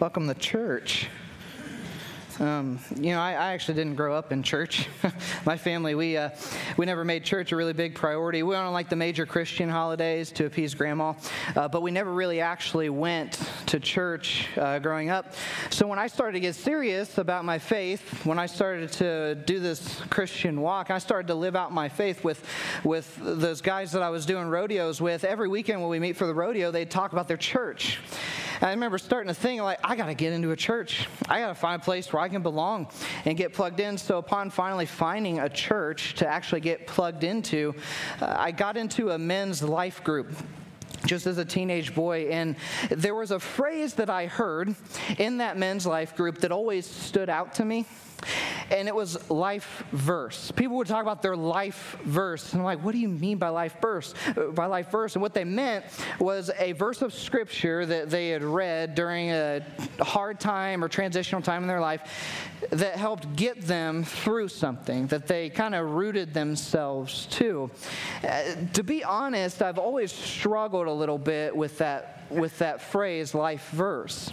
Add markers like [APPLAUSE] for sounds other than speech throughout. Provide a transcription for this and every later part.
Welcome to church. Um, you know, I, I, actually didn't grow up in church. [LAUGHS] My family, we, uh, we never made church a really big priority. We went on like the major Christian holidays to appease grandma, uh, but we never really actually went to church uh, growing up. So when I started to get serious about my faith, when I started to do this Christian walk, I started to live out my faith with, with those guys that I was doing rodeos with. Every weekend when we meet for the rodeo, they'd talk about their church. And I remember starting to think, like, I got to get into a church. I got to find a place where I can belong and get plugged in. So, upon finally finding a church to actually get plugged into, uh, I got into a men's life group just as a teenage boy. And there was a phrase that I heard in that men's life group that always stood out to me and it was life verse. People would talk about their life verse, and I'm like, what do you mean by life verse? By life verse, and what they meant was a verse of scripture that they had read during a hard time or transitional time in their life that helped get them through something that they kind of rooted themselves to. Uh, to be honest, I've always struggled a little bit with that with that phrase, life verse.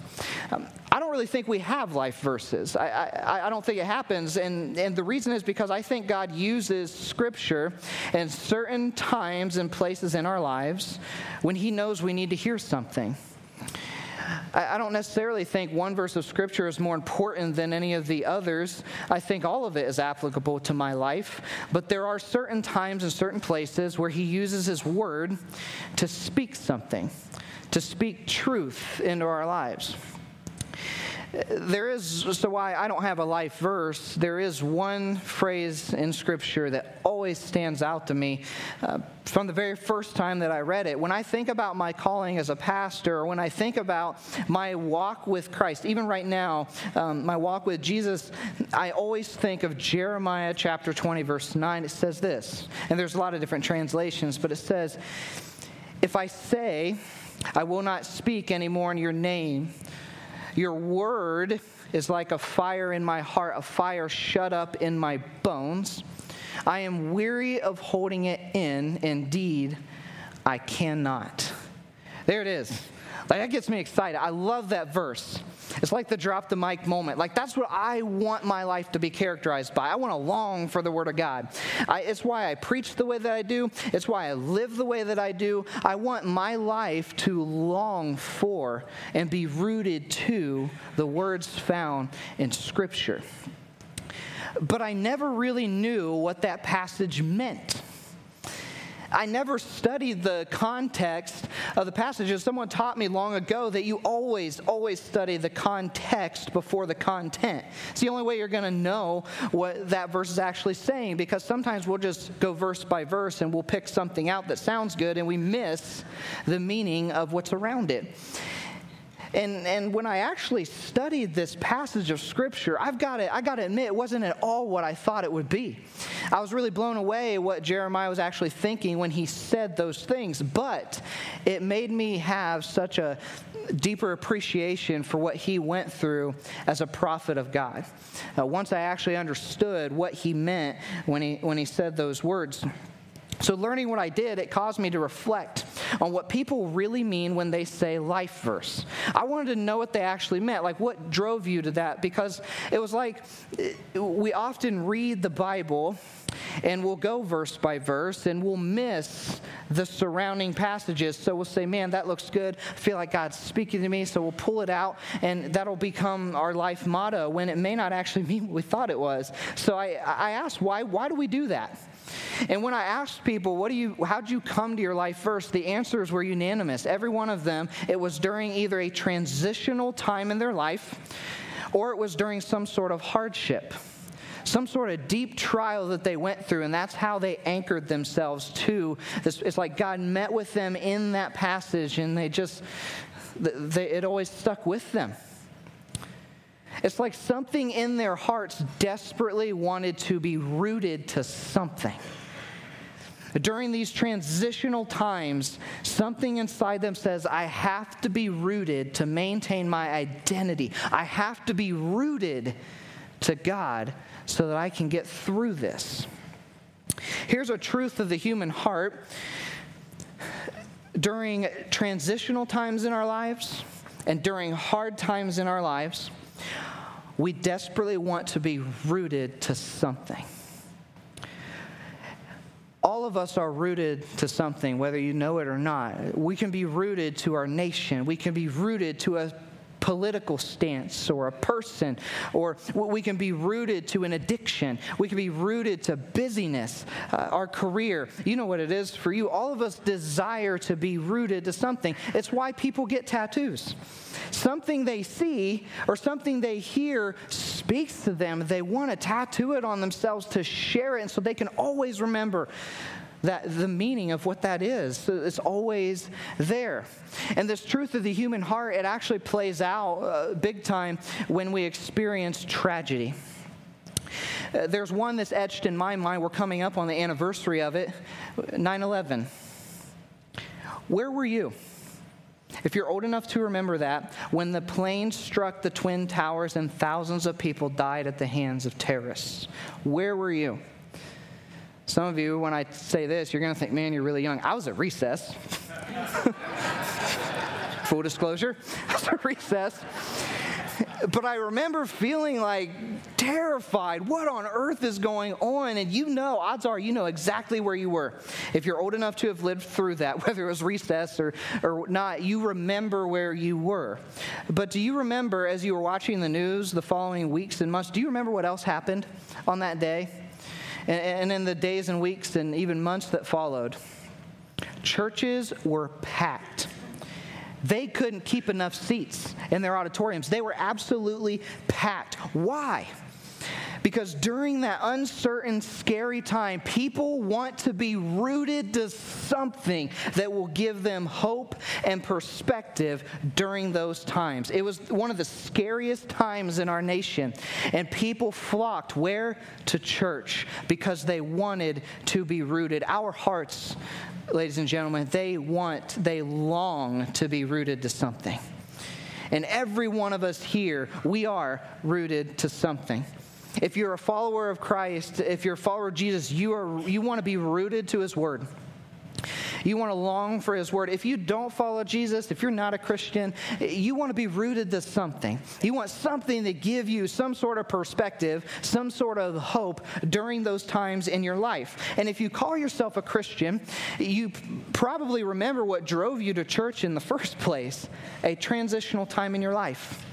Um, I don't really think we have life verses. I, I, I, don't think it happens. And, and the reason is because I think God uses Scripture in certain times and places in our lives when He knows we need to hear something. I, I don't necessarily think one verse of Scripture is more important than any of the others. I think all of it is applicable to my life. But there are certain times and certain places where He uses His Word to speak something to speak truth into our lives. There is, so why I don't have a life verse, there is one phrase in Scripture that always stands out to me uh, from the very first time that I read it. When I think about my calling as a pastor, or when I think about my walk with Christ, even right now, um, my walk with Jesus, I always think of Jeremiah chapter 20, verse 9. It says this, and there's a lot of different translations, but it says, If I say, I will not speak anymore in your name. Your word is like a fire in my heart, a fire shut up in my bones. I am weary of holding it in. Indeed, I cannot. There it is. Like that gets me excited. I love that verse. It's like the drop the mic moment. Like that's what I want my life to be characterized by. I want to long for the Word of God. I, it's why I preach the way that I do. It's why I live the way that I do. I want my life to long for and be rooted to the words found in Scripture. But I never really knew what that passage meant. I never studied the context of the passages. Someone taught me long ago that you always, always study the context before the content. It's the only way you're going to know what that verse is actually saying because sometimes we'll just go verse by verse and we'll pick something out that sounds good and we miss the meaning of what's around it. And, and when I actually studied this passage of Scripture, I've got to, I got to admit, it wasn't at all what I thought it would be. I was really blown away what Jeremiah was actually thinking when he said those things, but it made me have such a deeper appreciation for what he went through as a prophet of God. Uh, once I actually understood what he meant when he, when he said those words. So, learning what I did, it caused me to reflect on what people really mean when they say life verse. I wanted to know what they actually meant, like what drove you to that, because it was like we often read the Bible and we'll go verse by verse and we'll miss the surrounding passages. So we'll say, man, that looks good. I feel like God's speaking to me. So we'll pull it out and that'll become our life motto when it may not actually [LAUGHS] mean what we thought it was. So I, I asked, why, why do we do that? And when I asked people, what do you, how'd you come to your life verse? The answers were unanimous. Every one of them, it was during either a transitional time in their life or it was during some sort of hardship some sort of deep trial that they went through, and that's how they anchored themselves to this. It's like God met with them in that passage, and they just, they, it always stuck with them. It's like something in their hearts desperately wanted to be rooted to something. During these transitional times, something inside them says, I have to be rooted to maintain my identity. I have to be rooted to God so that I can get through this. Here's a truth of the human heart during transitional times in our lives and during hard times in our lives, we desperately want to be rooted to something. All of us are rooted to something, whether you know it or not. We can be rooted to our nation. We can be rooted to a political stance or a person, or we can be rooted to an addiction. We can be rooted to busyness, uh, our career. You know what it is for you. All of us desire to be rooted to something. It's why people get tattoos. Something they see or something they hear speaks to them. They want to tattoo it on themselves to share it, and so they can always remember that the meaning of what that is. So It's always there. And this truth of the human heart, it actually plays out uh, big time when we experience tragedy. Uh, there's one that's etched in my mind. We're coming up on the anniversary of it 9 11. Where were you? If you're old enough to remember that, when the plane struck the Twin Towers and thousands of people died at the hands of terrorists, where were you? Some of you, when I say this, you're going to think, man, you're really young. I was at recess. [LAUGHS] Full disclosure, [LAUGHS] I was at recess. But I remember feeling like terrified. What on earth is going on? And you know, odds are you know exactly where you were. If you're old enough to have lived through that, [LAUGHS] whether it was recess or, or not, you remember where you were. But do you remember as you were watching the news the following weeks and months, do you remember what else happened on that day? And in the days and weeks and even months that followed, churches were packed. They couldn't keep enough seats in their auditoriums. They were absolutely packed. Why? Because during that uncertain, scary time, people want to be rooted to something that will give them hope and perspective during those times. It was one of the scariest times in our nation, and people flocked where? To church because they wanted to be rooted. Our hearts, ladies and gentlemen, they want, they long to be rooted to something. And every one of us here, we are rooted to something. If you're a follower of Christ, if you're a follower of Jesus, you, are, you want to be rooted to his word. You want to long for His Word. If you don't follow Jesus, if you're not a Christian, you want to be rooted to something. You want something to give you some sort of perspective, some sort of hope during those times in your life. And if you call yourself a Christian, you probably remember what drove you to church in the [LAUGHS] first place a transitional time in your life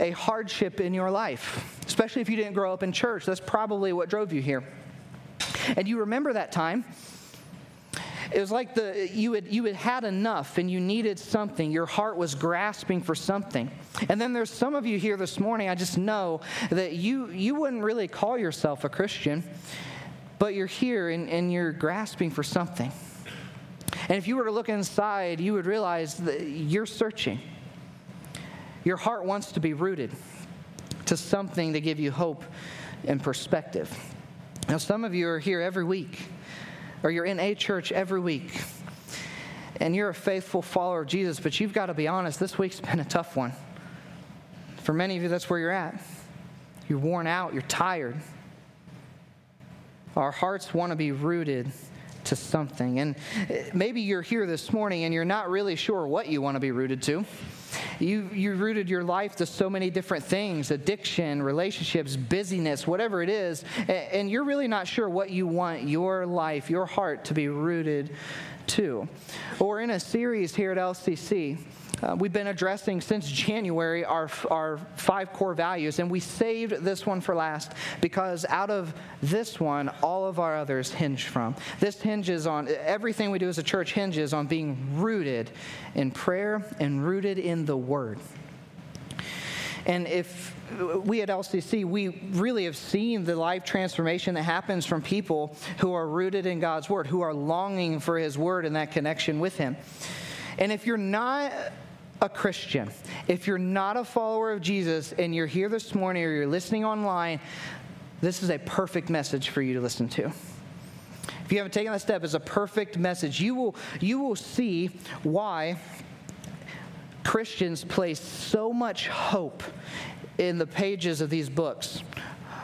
a hardship in your life, especially if you didn't grow up in church. That's probably what drove you here. And you remember that time. It was like the, you, had, you had had enough and you needed something. Your heart was grasping for something. And then there's some of you here this morning, I just know that you, you wouldn't really call yourself a Christian, but you're here and, and you're grasping for something. And if you were to look inside, you would realize that you're searching. Your heart wants to be rooted to something to give you hope and perspective. Now, some of you are here every week, or you're in a church every week, and you're a faithful follower of Jesus, but you've got to be honest, this week's [LAUGHS] been a tough one. For many of you, that's where you're at. You're worn out, you're tired. Our hearts want to be rooted to something. And maybe you're here this morning and you're not really sure what you want to be rooted to. You, you rooted your life to so many different things addiction, relationships, busyness, whatever it is, and you're really not sure what you want your life, your heart to be rooted to. Well, we're in a series here at LCC uh, we've been addressing since January our, our five core values, and we saved this one for last because out of this one, all of our others hinge from. This hinges on everything we do as a church hinges on being rooted in prayer and rooted in the Word. And if we at LCC, we really have seen the life transformation that happens from people who are rooted in God's Word, who are longing for His Word and that connection with Him. And if you're not a Christian, if you're not a follower of Jesus and you're here this morning or you're listening online, this is a perfect message for you to listen to. If you haven't taken that step, it's a perfect message. You will, you will see why Christians place so much hope in the pages of these books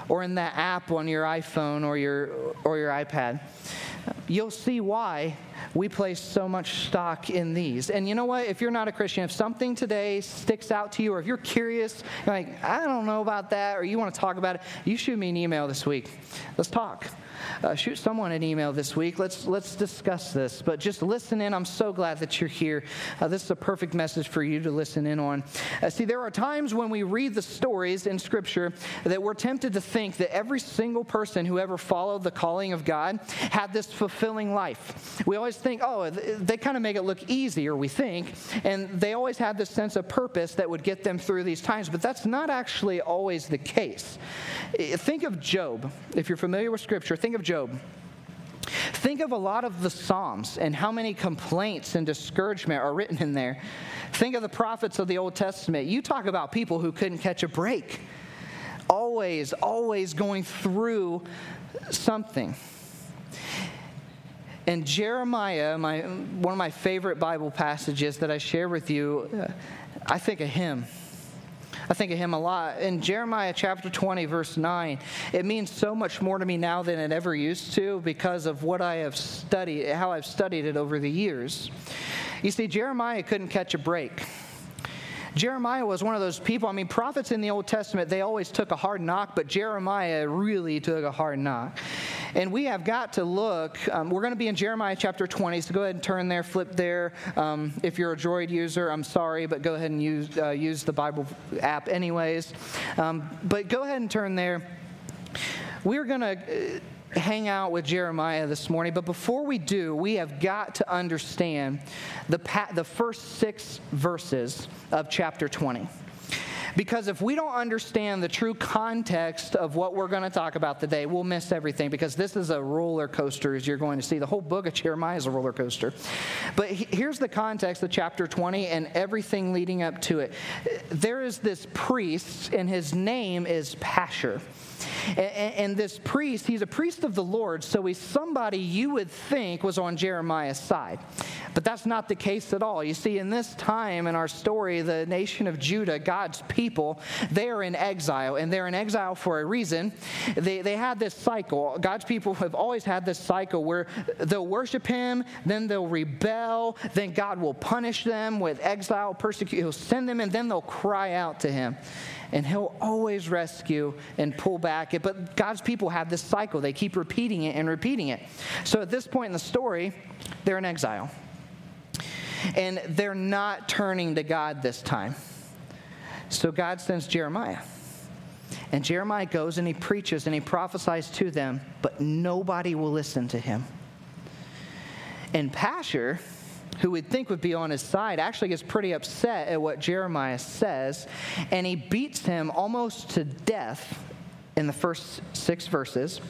or in that app on your iPhone or your, or your iPad. You'll see why we place so much stock in these. And you know what? If you're not a Christian, if something today sticks out to you, or if you're curious, you're like, I don't know about that, or you want to talk about it, you shoot me an email this week. Let's talk uh, shoot someone an email this week. Let's, let's discuss this. But just listen in. I'm so glad that you're here. Uh, this is a perfect message for you to listen in on. Uh, see, there are times when we read the stories in Scripture that we're tempted to think that every single person who ever followed the calling of God had this fulfilling life. We always think, oh, they kind of make it look easier, we think, and they always had this sense of purpose that would get them through these times, but that's not actually always the case. Think of Job. If you're familiar with Scripture, think of Job. Think of a lot of the Psalms and how many complaints and discouragement are written in there. Think of the prophets of the Old Testament. You talk about people who couldn't catch a break, always, always going through something. And Jeremiah, my, one of my favorite Bible passages that I share with you, uh, I think of him. I think of him a lot. In Jeremiah chapter 20, verse 9, it means so much more to me now than it ever used to because of what I have studied, how I've studied it over the years. You see, Jeremiah couldn't catch a break. Jeremiah was one of those people. I mean, prophets in the Old Testament, they always took a hard knock, but Jeremiah really took a hard knock. And we have got to look. Um, we're going to be in Jeremiah chapter 20, so go ahead and turn there, flip there. Um, if you're a Droid user, I'm sorry, but go ahead and use, uh, use the Bible app anyways. Um, but go ahead and turn there. We're going to. Uh, hang out with Jeremiah this morning, but before we do, we have got to understand the, pa- the first six verses of chapter 20. Because if we don't understand the true context of what we're going to talk about today, we'll miss everything because this is a roller coaster, as you're going to see. The whole book of Jeremiah is a roller coaster. But here's the context of chapter 20 and everything leading up to it. There is this priest, and his name is Pashur. And, this priest, he's a priest of the Lord, so he's somebody you would think was on Jeremiah's side. But that's not the case at all. You see, in this time in our story, the nation of Judah, God's people, they are in exile, and they're in exile for a reason. They, they had this cycle. God's people have always had this cycle where they'll worship Him, then they'll rebel, then God will punish them with exile, persecute, He'll send them, and then they'll cry out to Him and he'll always rescue and pull back it. But God's people have this cycle. They keep repeating it and repeating it. So at this point in the story, they're in exile. And they're not turning to God this time. So God sends Jeremiah. And Jeremiah goes and he preaches and he prophesies to them, but nobody will listen to him. And Pashur, who we'd think would be on his side, actually gets pretty upset at what Jeremiah says, and he beats him almost to death in the first six verses.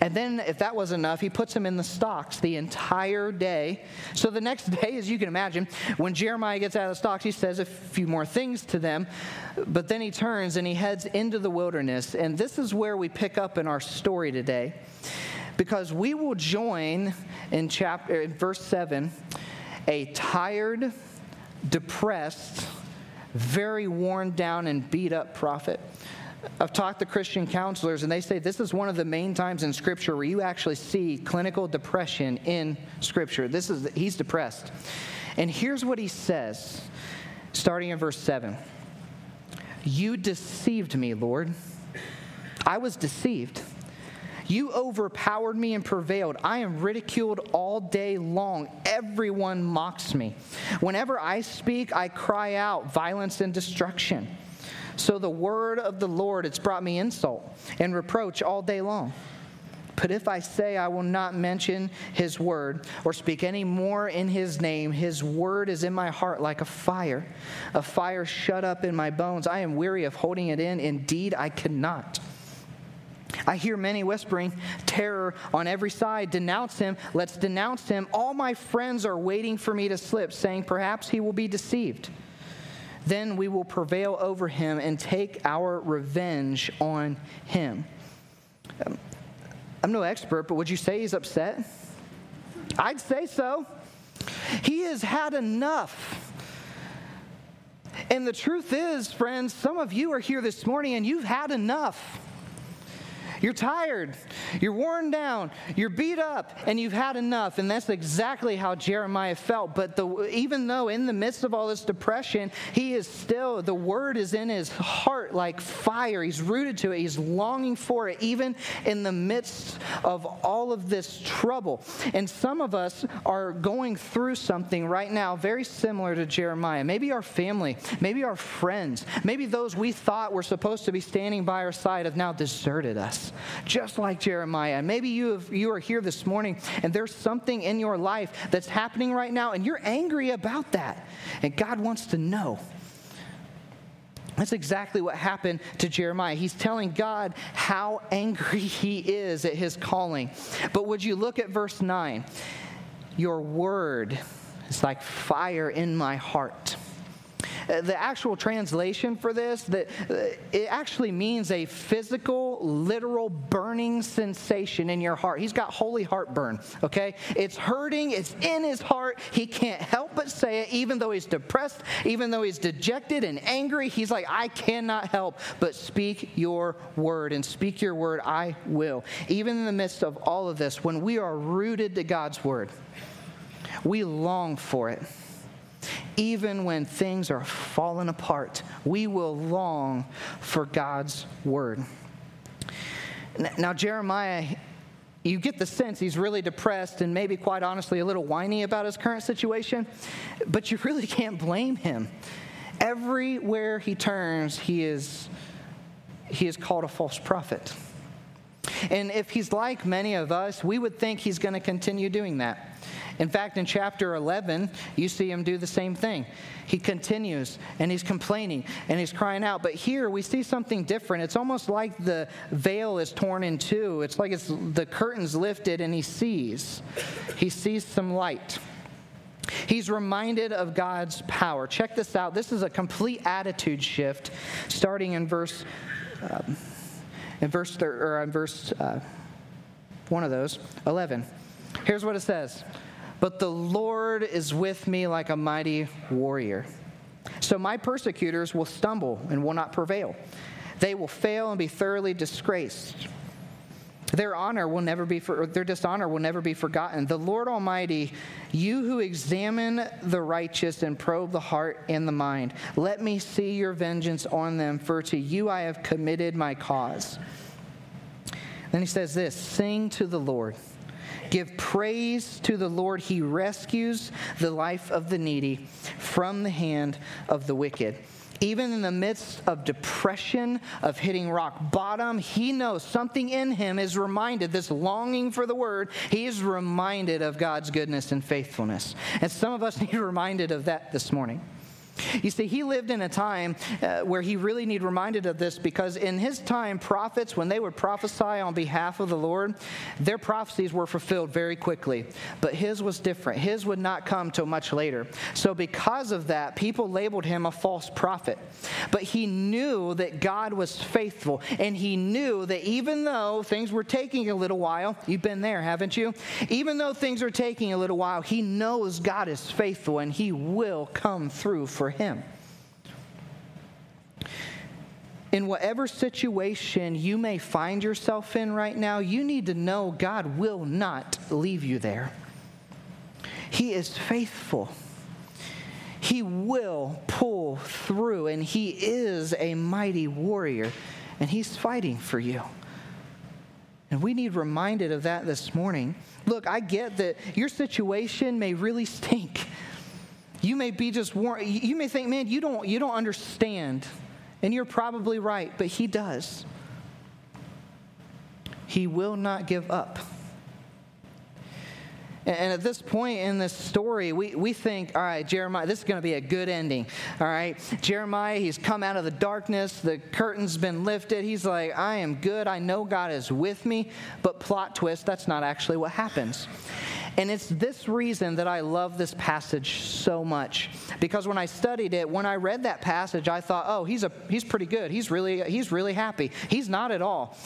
And then, if that was enough, he puts him in the stocks the entire day. So the next [LAUGHS] day, as you can imagine, when Jeremiah gets out of the stocks, he says a few more things to them. But then he turns and he heads into the wilderness. And this is where we pick up in our story today. Because we will join in chapter in verse 7 a tired, depressed, very worn down and beat up prophet I've talked to Christian counselors, and they say this is one of the main times in Scripture where you actually see clinical depression in Scripture. This is he's depressed, and here's what he says, starting in verse seven: "You deceived me, Lord. I was deceived." You overpowered me and prevailed. I am ridiculed all day long. Everyone mocks me. Whenever I speak, I cry out violence and destruction. So the word of the Lord, it's brought me insult and reproach all day long. But if I say I will not mention his word or speak any more in his name, his word is in my heart like a fire, a fire shut up in my bones. I am weary of holding it in. Indeed, I cannot. I hear many whispering terror on every side. Denounce him. Let's denounce him. All my friends are waiting for me to slip, saying, Perhaps he will be deceived. Then we will prevail over him and take our revenge on him. Um, I'm no expert, but would you say he's upset? I'd say so. He has had enough. And the truth is, friends, some of you are here this morning and you've had enough. You're tired, you're worn down, you're beat up, and you've had enough. And that's exactly how Jeremiah felt. But the, even though in the midst of all this depression, he is still, the word is in his heart like fire. He's rooted to it, he's longing for it, even in the midst of all of this trouble. And some of us are going through something right now very similar to Jeremiah. Maybe our family, maybe our friends, maybe those we thought were supposed to be standing by our side have now deserted us, just like Jeremiah. Maybe you, have, you are here this morning and there's something in your life that's happening right now and you're angry about that. And God wants to know. That's exactly what happened to Jeremiah. He's telling God how angry [LAUGHS] he is at his calling. But would you look at verse 9? Your word is like fire in my heart. Uh, the actual translation for this, that uh, it actually means a physical, literal burning sensation in your heart. He's got holy heartburn, okay? It's hurting, it's in his heart. He can't help but say it, even though he's depressed, even though he's dejected and angry. He's like, I cannot help but speak your word and speak your word, I will. Even in the midst of all of this, when we are rooted to God's word, we long for it. Even when things are falling apart, we will long for God's word. Now, Jeremiah, you get the sense he's really depressed and maybe quite honestly a little whiny about his current situation, but you really can't blame him. Everywhere he turns, he is, he is called a false prophet. And if he's like many of us, we would think he's going to continue doing that. In fact, in chapter 11, you see him do the same thing. He continues and he's complaining and he's crying out. But here we see something different. It's almost like the veil is torn in two. It's like it's the curtain's lifted and he sees. He sees some light. He's reminded of God's power. Check this out. This is a complete attitude shift starting in verse. Um, in verse, thir- or in verse uh, one of those, 11. Here's what it says But the Lord is with me like a mighty warrior. So my persecutors will stumble and will not prevail. They will fail and be thoroughly disgraced. Their honor will never be for, their dishonor will never be forgotten. The Lord Almighty, you who examine the righteous and probe the heart and the mind, let me see your vengeance on them, for to you I have committed my cause. Then he says this Sing to the Lord. Give praise to the Lord. He rescues the life of the needy from the hand of the wicked. Even in the midst of depression, of hitting rock bottom, he knows something in him is reminded, this longing for the word, he is reminded of God's goodness and faithfulness. And some of us [LAUGHS] need reminded of that this morning. You see, he lived in a time uh, where he really need reminded of this because in his time, prophets, when they would prophesy on behalf of the Lord, their prophecies were fulfilled very quickly. But his was different. His would not come till much later. So because of that, people labeled him a false prophet. But he knew that God was faithful, and he knew that even though things were taking a little while, you've been there, haven't you? Even though things are taking a little while, he knows God is faithful and he will come through for him. In whatever situation you may find yourself in right now, you need to know God will not leave you there. He is faithful. He will pull through, and He is a mighty warrior, and He's fighting for you. And we need reminded of that this morning. Look, I get that your situation may really stink. You may be just you may think, man, you don't you don't understand. And you're probably right, but he does. He will not give up. And at this point in this story, we, we think, all right, Jeremiah, this is going to be a good ending. All right, Jeremiah, he's come out of the darkness, the curtain's been lifted. He's like, I am good. I know God is with me. But plot twist, that's not actually what happens. And it's this reason that I love this passage so much. Because when I studied it, when I read that passage, I thought, oh, he's, a, he's pretty good. He's really, he's really happy. He's not at all.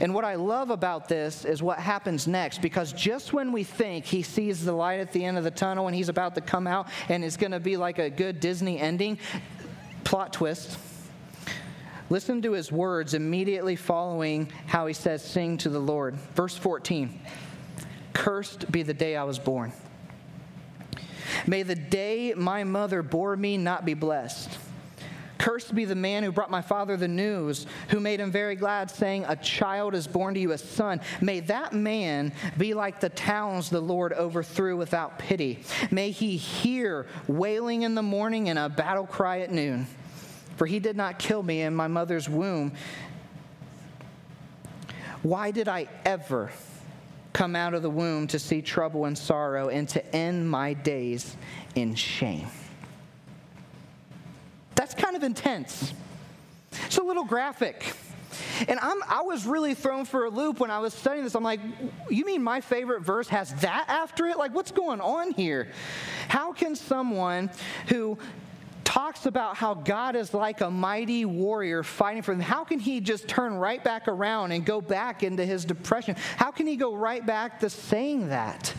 And what I love about this is what happens next. Because just when we think he sees the light at the end of the tunnel and he's about to come out and it's going to be like a good Disney ending, plot twist Listen to his words immediately following how he says, Sing to the Lord. Verse 14 Cursed be the day I was born. May the day my mother bore me not be blessed. Cursed be the man who brought my father the news, who made him very glad, saying, A child is born to you, a son. May that man be like the towns the Lord overthrew without pity. May he hear wailing in the morning and a battle cry at noon. For he did not kill me in my mother's womb. Why did I ever come out of the womb to see trouble and sorrow and to end my days in shame? That's kind of intense. It's a little graphic. And I'm, I was really thrown for a loop when I was studying this. I'm like, you mean my favorite verse has that after it? Like, what's going on here? How can someone who talks about how God is like a mighty warrior fighting for them, how can he just turn right back around and go back into his depression? How can he go right back to saying that?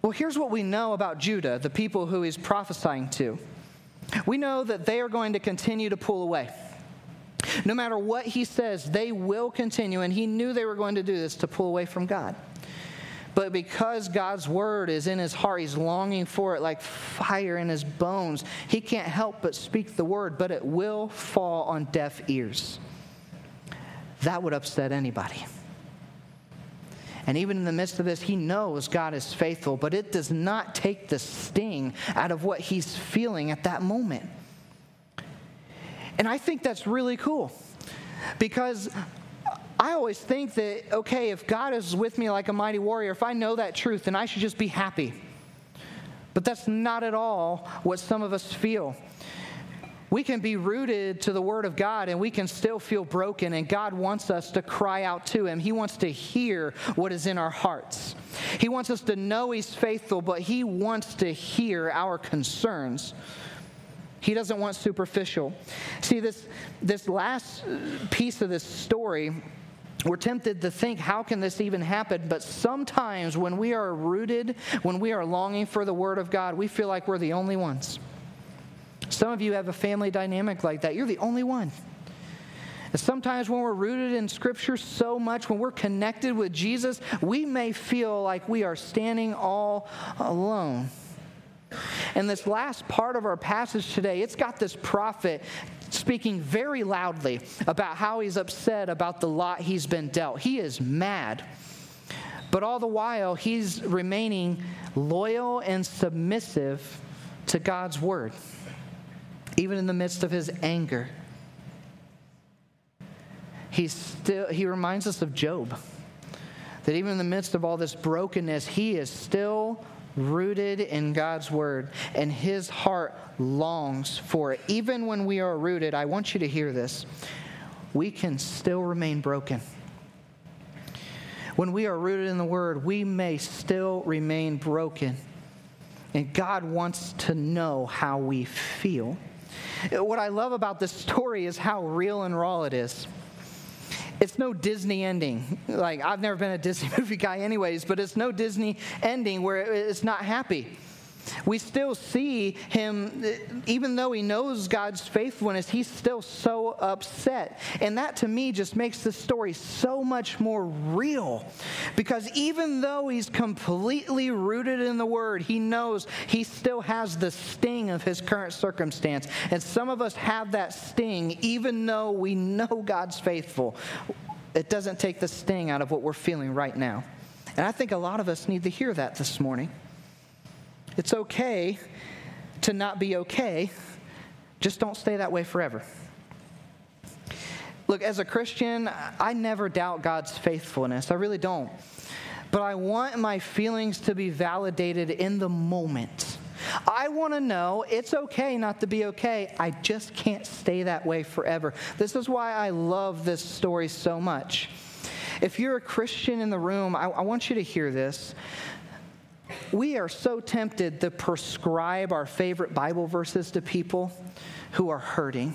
Well, here's what we know about Judah, the people who he's prophesying to. We know that they are going to continue to pull away. No matter what he says, they will continue, and he knew they were going to do this to pull away from God. But because God's word is in his heart, he's longing for it like fire in his bones. He can't help but speak the word, but it will fall on deaf ears. That would upset anybody. And even in the midst of this, he knows God is faithful, but it does not take the sting out of what he's feeling at that moment. And I think that's really cool because I always think that, okay, if God is with me like a mighty warrior, if I know that truth, then I should just be happy. But that's not at all what some of us feel we can be rooted to the Word of God and we can still feel broken, and God wants us to cry out to Him. He wants to hear what is in our hearts. He wants us to know He's faithful, but He wants to hear our concerns. He doesn't want superficial. See, this, this last piece of this story, we're tempted to think, how can this even happen? But sometimes when we are rooted, when we are longing for the Word of God, we feel like we're the only ones. Some of you have a family dynamic like that. You're the only one. And sometimes when we're rooted in Scripture so much, when we're connected with Jesus, we may feel like we are standing all alone. And this last part of our passage today, it's got this prophet speaking very loudly about how he's upset about the lot he's been dealt. He is mad. But all the while, he's remaining loyal and submissive to God's word even in the midst of his anger. He's still, he reminds us of Job, that even in the midst of all this brokenness, he is still rooted in God's word, and his heart longs for it. Even when we are rooted, I want you to hear this, we can still remain broken. When we are rooted in the word, we may still remain broken. And God wants to know how we feel. What I love about this story is how real and raw it is. It's no Disney ending. Like, I've never been a Disney [LAUGHS] movie guy, anyways, but it's no Disney ending where it's not happy. We still see him, eh, even though he knows God's faithfulness, he's still so upset. And that to me just makes the story so much more real. Because even though he's completely rooted in the word, he knows he still has the sting of his current circumstance. And some of us have that sting, even though we know God's faithful. It doesn't take the sting out of what we're feeling right now. And I think a lot of us need to hear that this morning. It's okay to not be okay, just don't stay that way forever. Look, as a Christian, I never doubt God's faithfulness. I really don't. But I want my feelings to be validated in the moment. I want to know it's okay not to be okay. I just can't stay that way forever. This is why I love this story so much. If you're a Christian in the room, I, I want you to hear this we are so tempted to prescribe our favorite Bible verses to people who are hurting.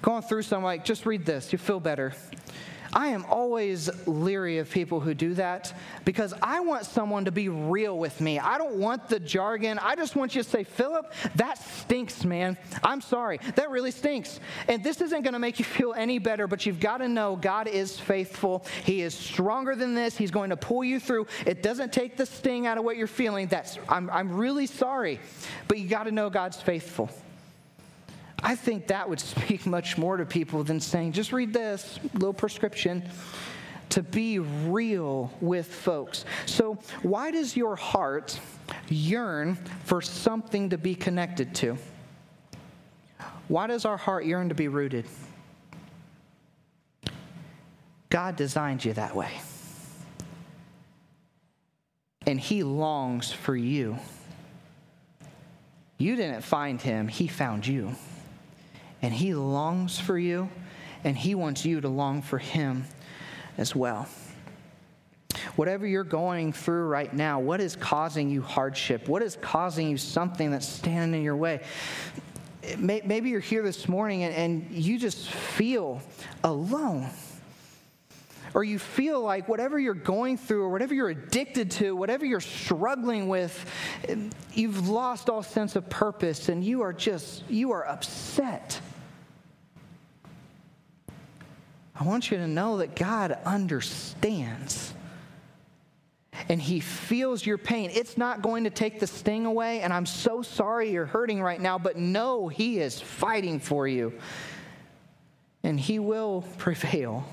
Going through some, like, just read this, you feel better. I am always leery of people who do that because I want someone to be real with me. I don't want the jargon. I just want you to say, Philip, that stinks, man. I'm sorry. That really stinks. And this isn't going to make you feel any better, but you've got to know God is faithful. He is stronger than this. He's going to pull you through. It doesn't take the sting out of what you're feeling. That's, I'm, I'm really sorry. But you got to know God's faithful. I think that would speak much more to people than saying, just read this little prescription to be real with folks. So, why does your heart yearn for something to be connected to? Why does our heart yearn to be rooted? God designed you that way. And He longs for you. You didn't find Him, He found you. And He longs for you, and He wants you to long for Him as well. Whatever you're going through right now, what is causing you hardship? What is causing you something that's standing in your way? Maybe you're here this morning and, and you just feel alone or you feel like whatever you're going through or whatever you're addicted to, whatever you're struggling with, you've lost all sense of purpose and you are just, you are upset. I want you to know that God understands and He feels your pain. It's not going to take the sting away, and I'm so sorry you're hurting right now, but know He is fighting for you, and He will prevail.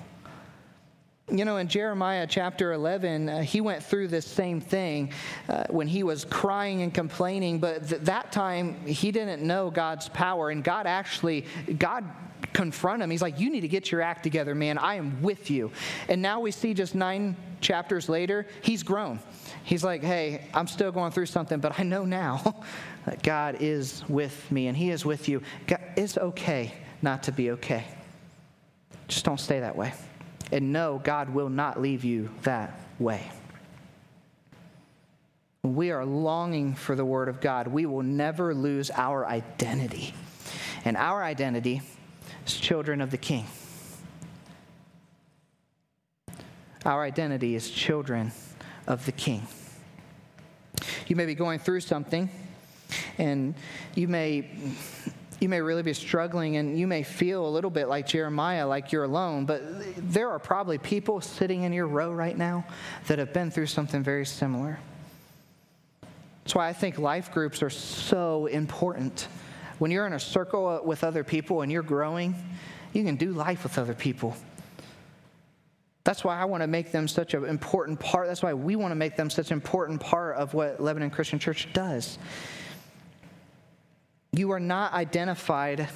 You know, in Jeremiah chapter 11, uh, he went through this same thing uh, when he was crying and complaining, but th- that time he didn't know God's power. And God actually, God confront him. He's like, You need to get your act together, man. I am with you. And now we see just nine chapters later, he's grown. He's like, Hey, I'm still going through something, but I know now [LAUGHS] that God is with me and he is with you. God, it's okay not to be okay. Just don't stay that way. And no, God will not leave you that way. We are longing for the Word of God. We will never lose our identity. And our identity is children of the King. Our identity is children of the King. You may be going through something, and you may you may really be struggling and you may feel a little bit like Jeremiah, like you're alone, but there are probably people sitting in your row right now that have been through something very similar. That's why I think life groups are so important. When you're in a circle with other people and you're growing, you can do life with other people. That's why I want to make them such an important part. That's why we want to make them such an important part of what Lebanon Christian Church does. You are not identified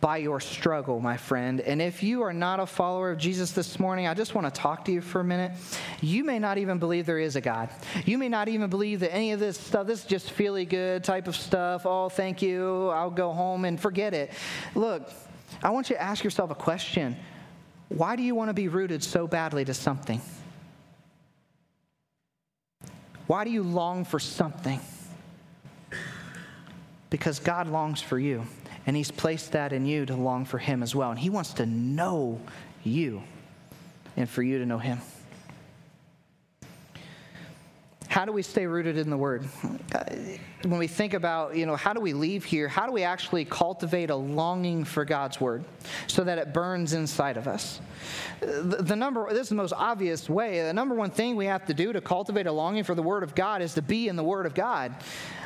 by your struggle, my friend. And if you are not a follower of Jesus this morning, I just want to talk to you for a minute. You may not even believe there is a God. You may not even believe that any of this stuff, this is just feely good type of stuff. Oh, thank you. I'll go home and forget it. Look, I want you to ask yourself a question Why do you want to be rooted so badly to something? Why do you long for something? Because God longs for you, and He's placed that in you to long for Him as well. And He wants to know you and for you to know Him. How do we stay rooted in the Word? Uh, when we think about, you know, how do we leave here? How do we actually cultivate a longing for God's Word so that it burns inside of us? The, the number, this is the most obvious way. The number one thing we have to do to cultivate a longing for the Word of God is to be in the Word of God.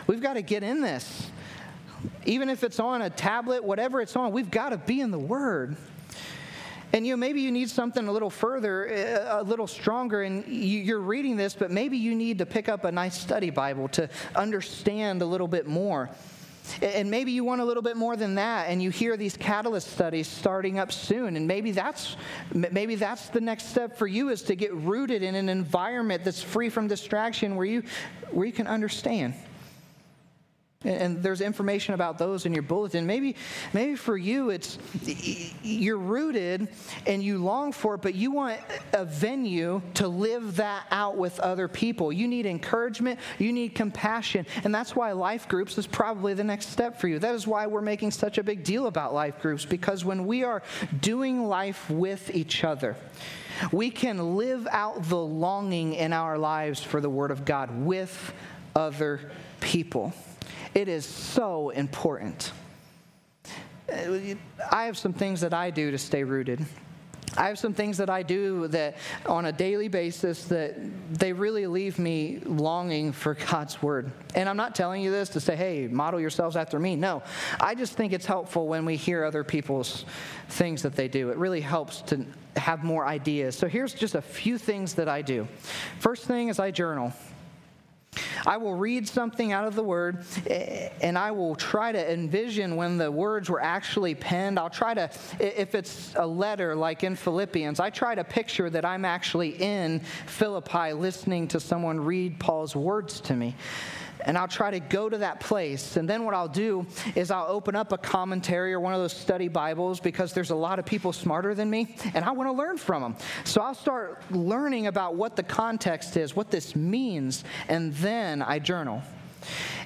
We've got to get in this. Even if it's on a tablet, whatever it's on, we've got to be in the Word. And you know, maybe you need something a little further, uh, a little stronger, and you're reading this, but maybe you need to pick up a nice study Bible to understand a little bit more. And maybe you want a little bit more than that, and you hear these catalyst studies starting up soon, and maybe that's maybe that's the next step for you is to get rooted in an environment that's free from distraction, where you where you can understand. And there's information about those in your bulletin. Maybe maybe for you it's you're rooted and you long for it but you want a venue to live that out with other people. You need encouragement. You need compassion. And that's why life groups is probably the next step for you. That is why we're making such a big deal about life groups because when we are doing life with each other we can live out the longing in our lives for the word of god with other people it is so important. I have some things that I do to stay rooted. I have some things that I do that on a daily basis that they really leave me longing for God's word. And I'm not telling you this to say, hey, model yourselves after me. No. I just think it's helpful when we hear other people's things that they do. It really helps to have more ideas. So here's just a few things that I do. First thing is I journal. I will read something out of the word eh, and I will try to envision when the words were actually penned. I'll try to, if it's a letter like in Philippians, I try to picture that I'm actually in Philippi listening to someone read Paul's words to me and I'll try to go to that place. And then what I'll do is I'll open up a commentary or one of those study Bibles because there's a lot of people smarter than me, and I want to learn from them. So I'll start learning about what the context is, what this means, and then I journal.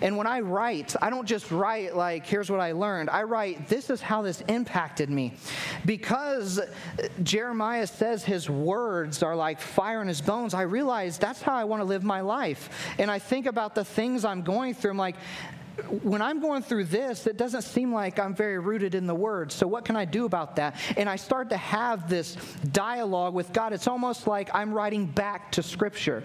And when I write, I don't just write like, here's what I learned. I write, this is how this impacted me. Because Jeremiah says his words are like fire in his bones, I realize that's how I want to live my life. And I think about the things I'm going through. I'm like, when I'm going through this, it doesn't seem like I'm very rooted in the Word. So, what can I do about that? And I start to have this dialogue with God. It's almost like I'm writing back to Scripture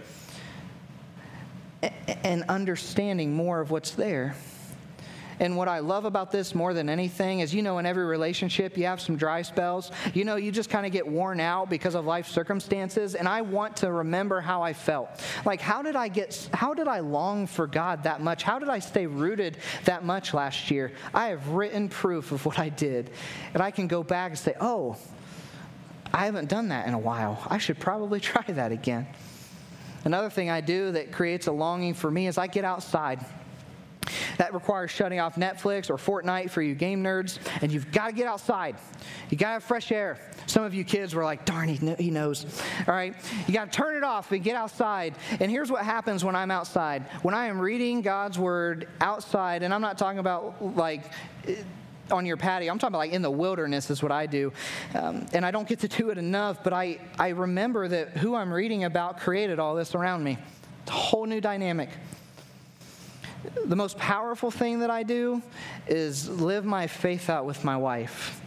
and understanding more of what's there. And what I love about this more than anything is, you know, in every relationship, you have some dry spells. You know, you just kind of get worn out because of life circumstances. And I want to remember how I felt. Like, how did I get, how did I long for God that much? How did I stay rooted that much last year? I have written proof of what I did. And I can go back and say, oh, I haven't done that in a while. I should probably [LAUGHS] try that again. Another thing I do that creates a longing for me is I get outside. That requires shutting off Netflix or Fortnite for you game nerds, and you've got to get outside. You got to have fresh air. Some of you kids were like, darn, he knows. All right? You got to turn it off and get outside. And here's what happens when I'm outside when I am reading God's word outside, and I'm not talking about like, on your patio. I'm talking about like in the wilderness is what I do. Um, and I don't get to do it enough, but I, I remember that who I'm reading about created all this around me. It's a whole new dynamic. The most powerful thing that I do is live my faith out with my wife.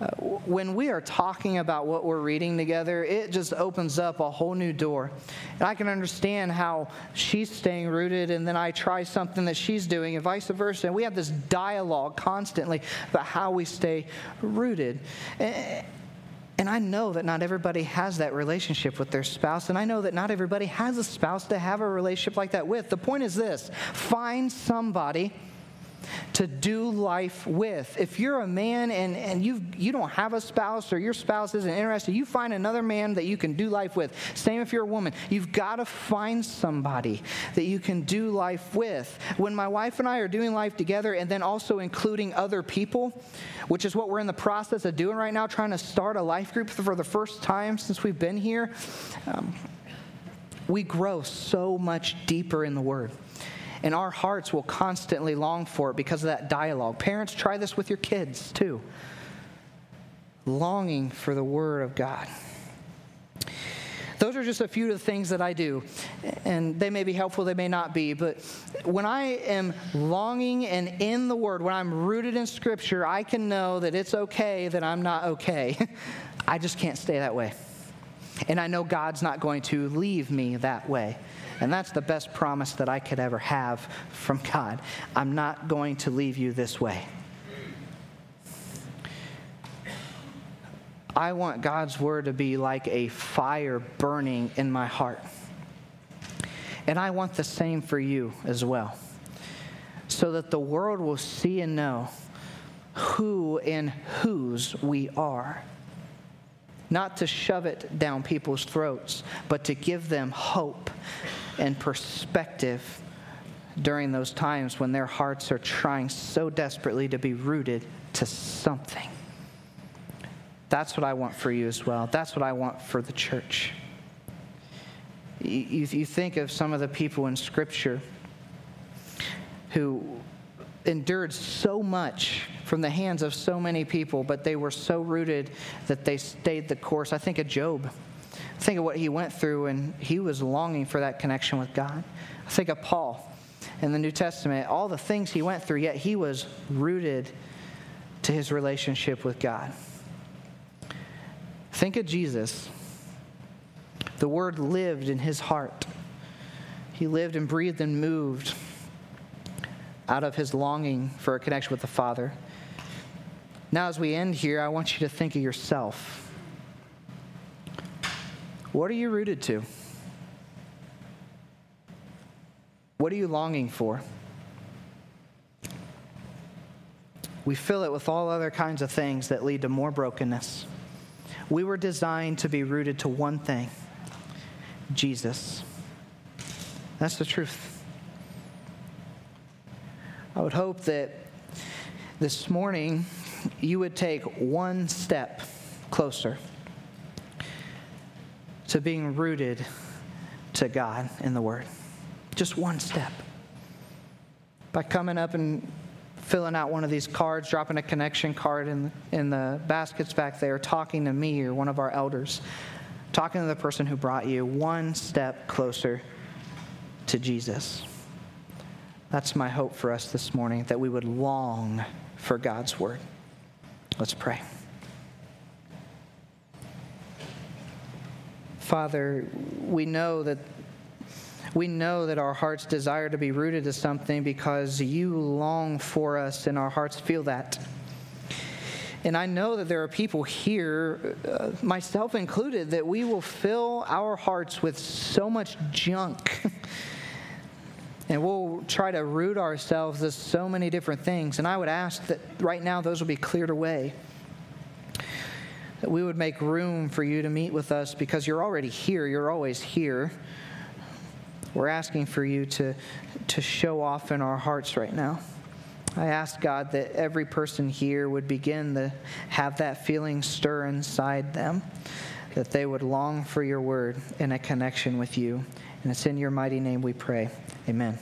Uh, when we are talking about what we're reading together, it just opens up a whole new door. And I can understand how she's staying rooted, and then I try something that she's doing, and vice versa. And we have this dialogue constantly about how we stay rooted. And I know that not everybody has that relationship with their spouse, and I know that not everybody has a spouse to have a relationship like that with. The point is this find somebody to do life with. If you're a man and, and you you don't have a spouse or your spouse isn't interested, you find another man that you can do life with. Same if you're a woman. You've got to find somebody that you can do life with. When my wife and I are doing life together and then also including other people, which is what we're in the process of doing right now, trying to start a life group for the first time since we've been here, um, we grow so much deeper in the Word and our hearts will constantly long for it because of that dialogue. Parents, try this with your kids too. Longing for the Word of God. Those are just a few of the things that I do. And they may be helpful, they may not be. But when I am longing and in the Word, when I'm rooted in Scripture, I can know that it's okay that I'm not okay. [LAUGHS] I just can't stay that way. And I know God's not going to leave me that way. And that's the best promise that I could ever have from God. I'm not going to leave you this way. I want God's word to be like a fire burning in my heart. And I want the same for you as well. So that the world will see and know who and whose we are. Not to shove it down people's throats, but to give them hope and perspective during those times when their hearts are trying so desperately to be rooted to something. That's what I want for you as well. That's what I want for the church. You, you think of some of the people in Scripture who endured so much from the hands of so many people, but they were so rooted that they stayed the course. I think of Job. I Think of what he went through, and he was longing for that connection with God. I think of Paul in the New Testament, all the things he went through, yet he was rooted to his relationship with God. Think of Jesus. The Word lived in his heart. He lived and breathed and moved out of his longing for a connection with the Father. Now, as we end here, I want you to think of yourself. What are you rooted to? What are you longing for? We fill it with all other kinds of things that lead to more brokenness. We were designed to be rooted to one thing Jesus. That's the truth. I would hope that this morning you would take one step closer to being rooted to God in the Word. Just one step. By coming up and filling out one of these cards, dropping a connection card in, in the baskets back there, talking to me or one of our elders, talking to the person who brought you, one step closer to Jesus. That's my hope for us this morning, that we would long for God's word. Let's pray. Father, we know that we know that our hearts desire to be rooted to something because you long for us and our hearts feel that. And I know that there are people here, uh, myself included, that we will fill our hearts with so much junk. [LAUGHS] and we'll try to root ourselves to so many different things. And I would ask that right now those will be cleared away. That we would make room for you to meet with us because you're already here, you're always here. We're asking for you to, to show off in our hearts right now. I ask God that every person here would begin to have that feeling stir inside them, that they would long for your word in a connection with you. And it's in your mighty name we pray. Amen.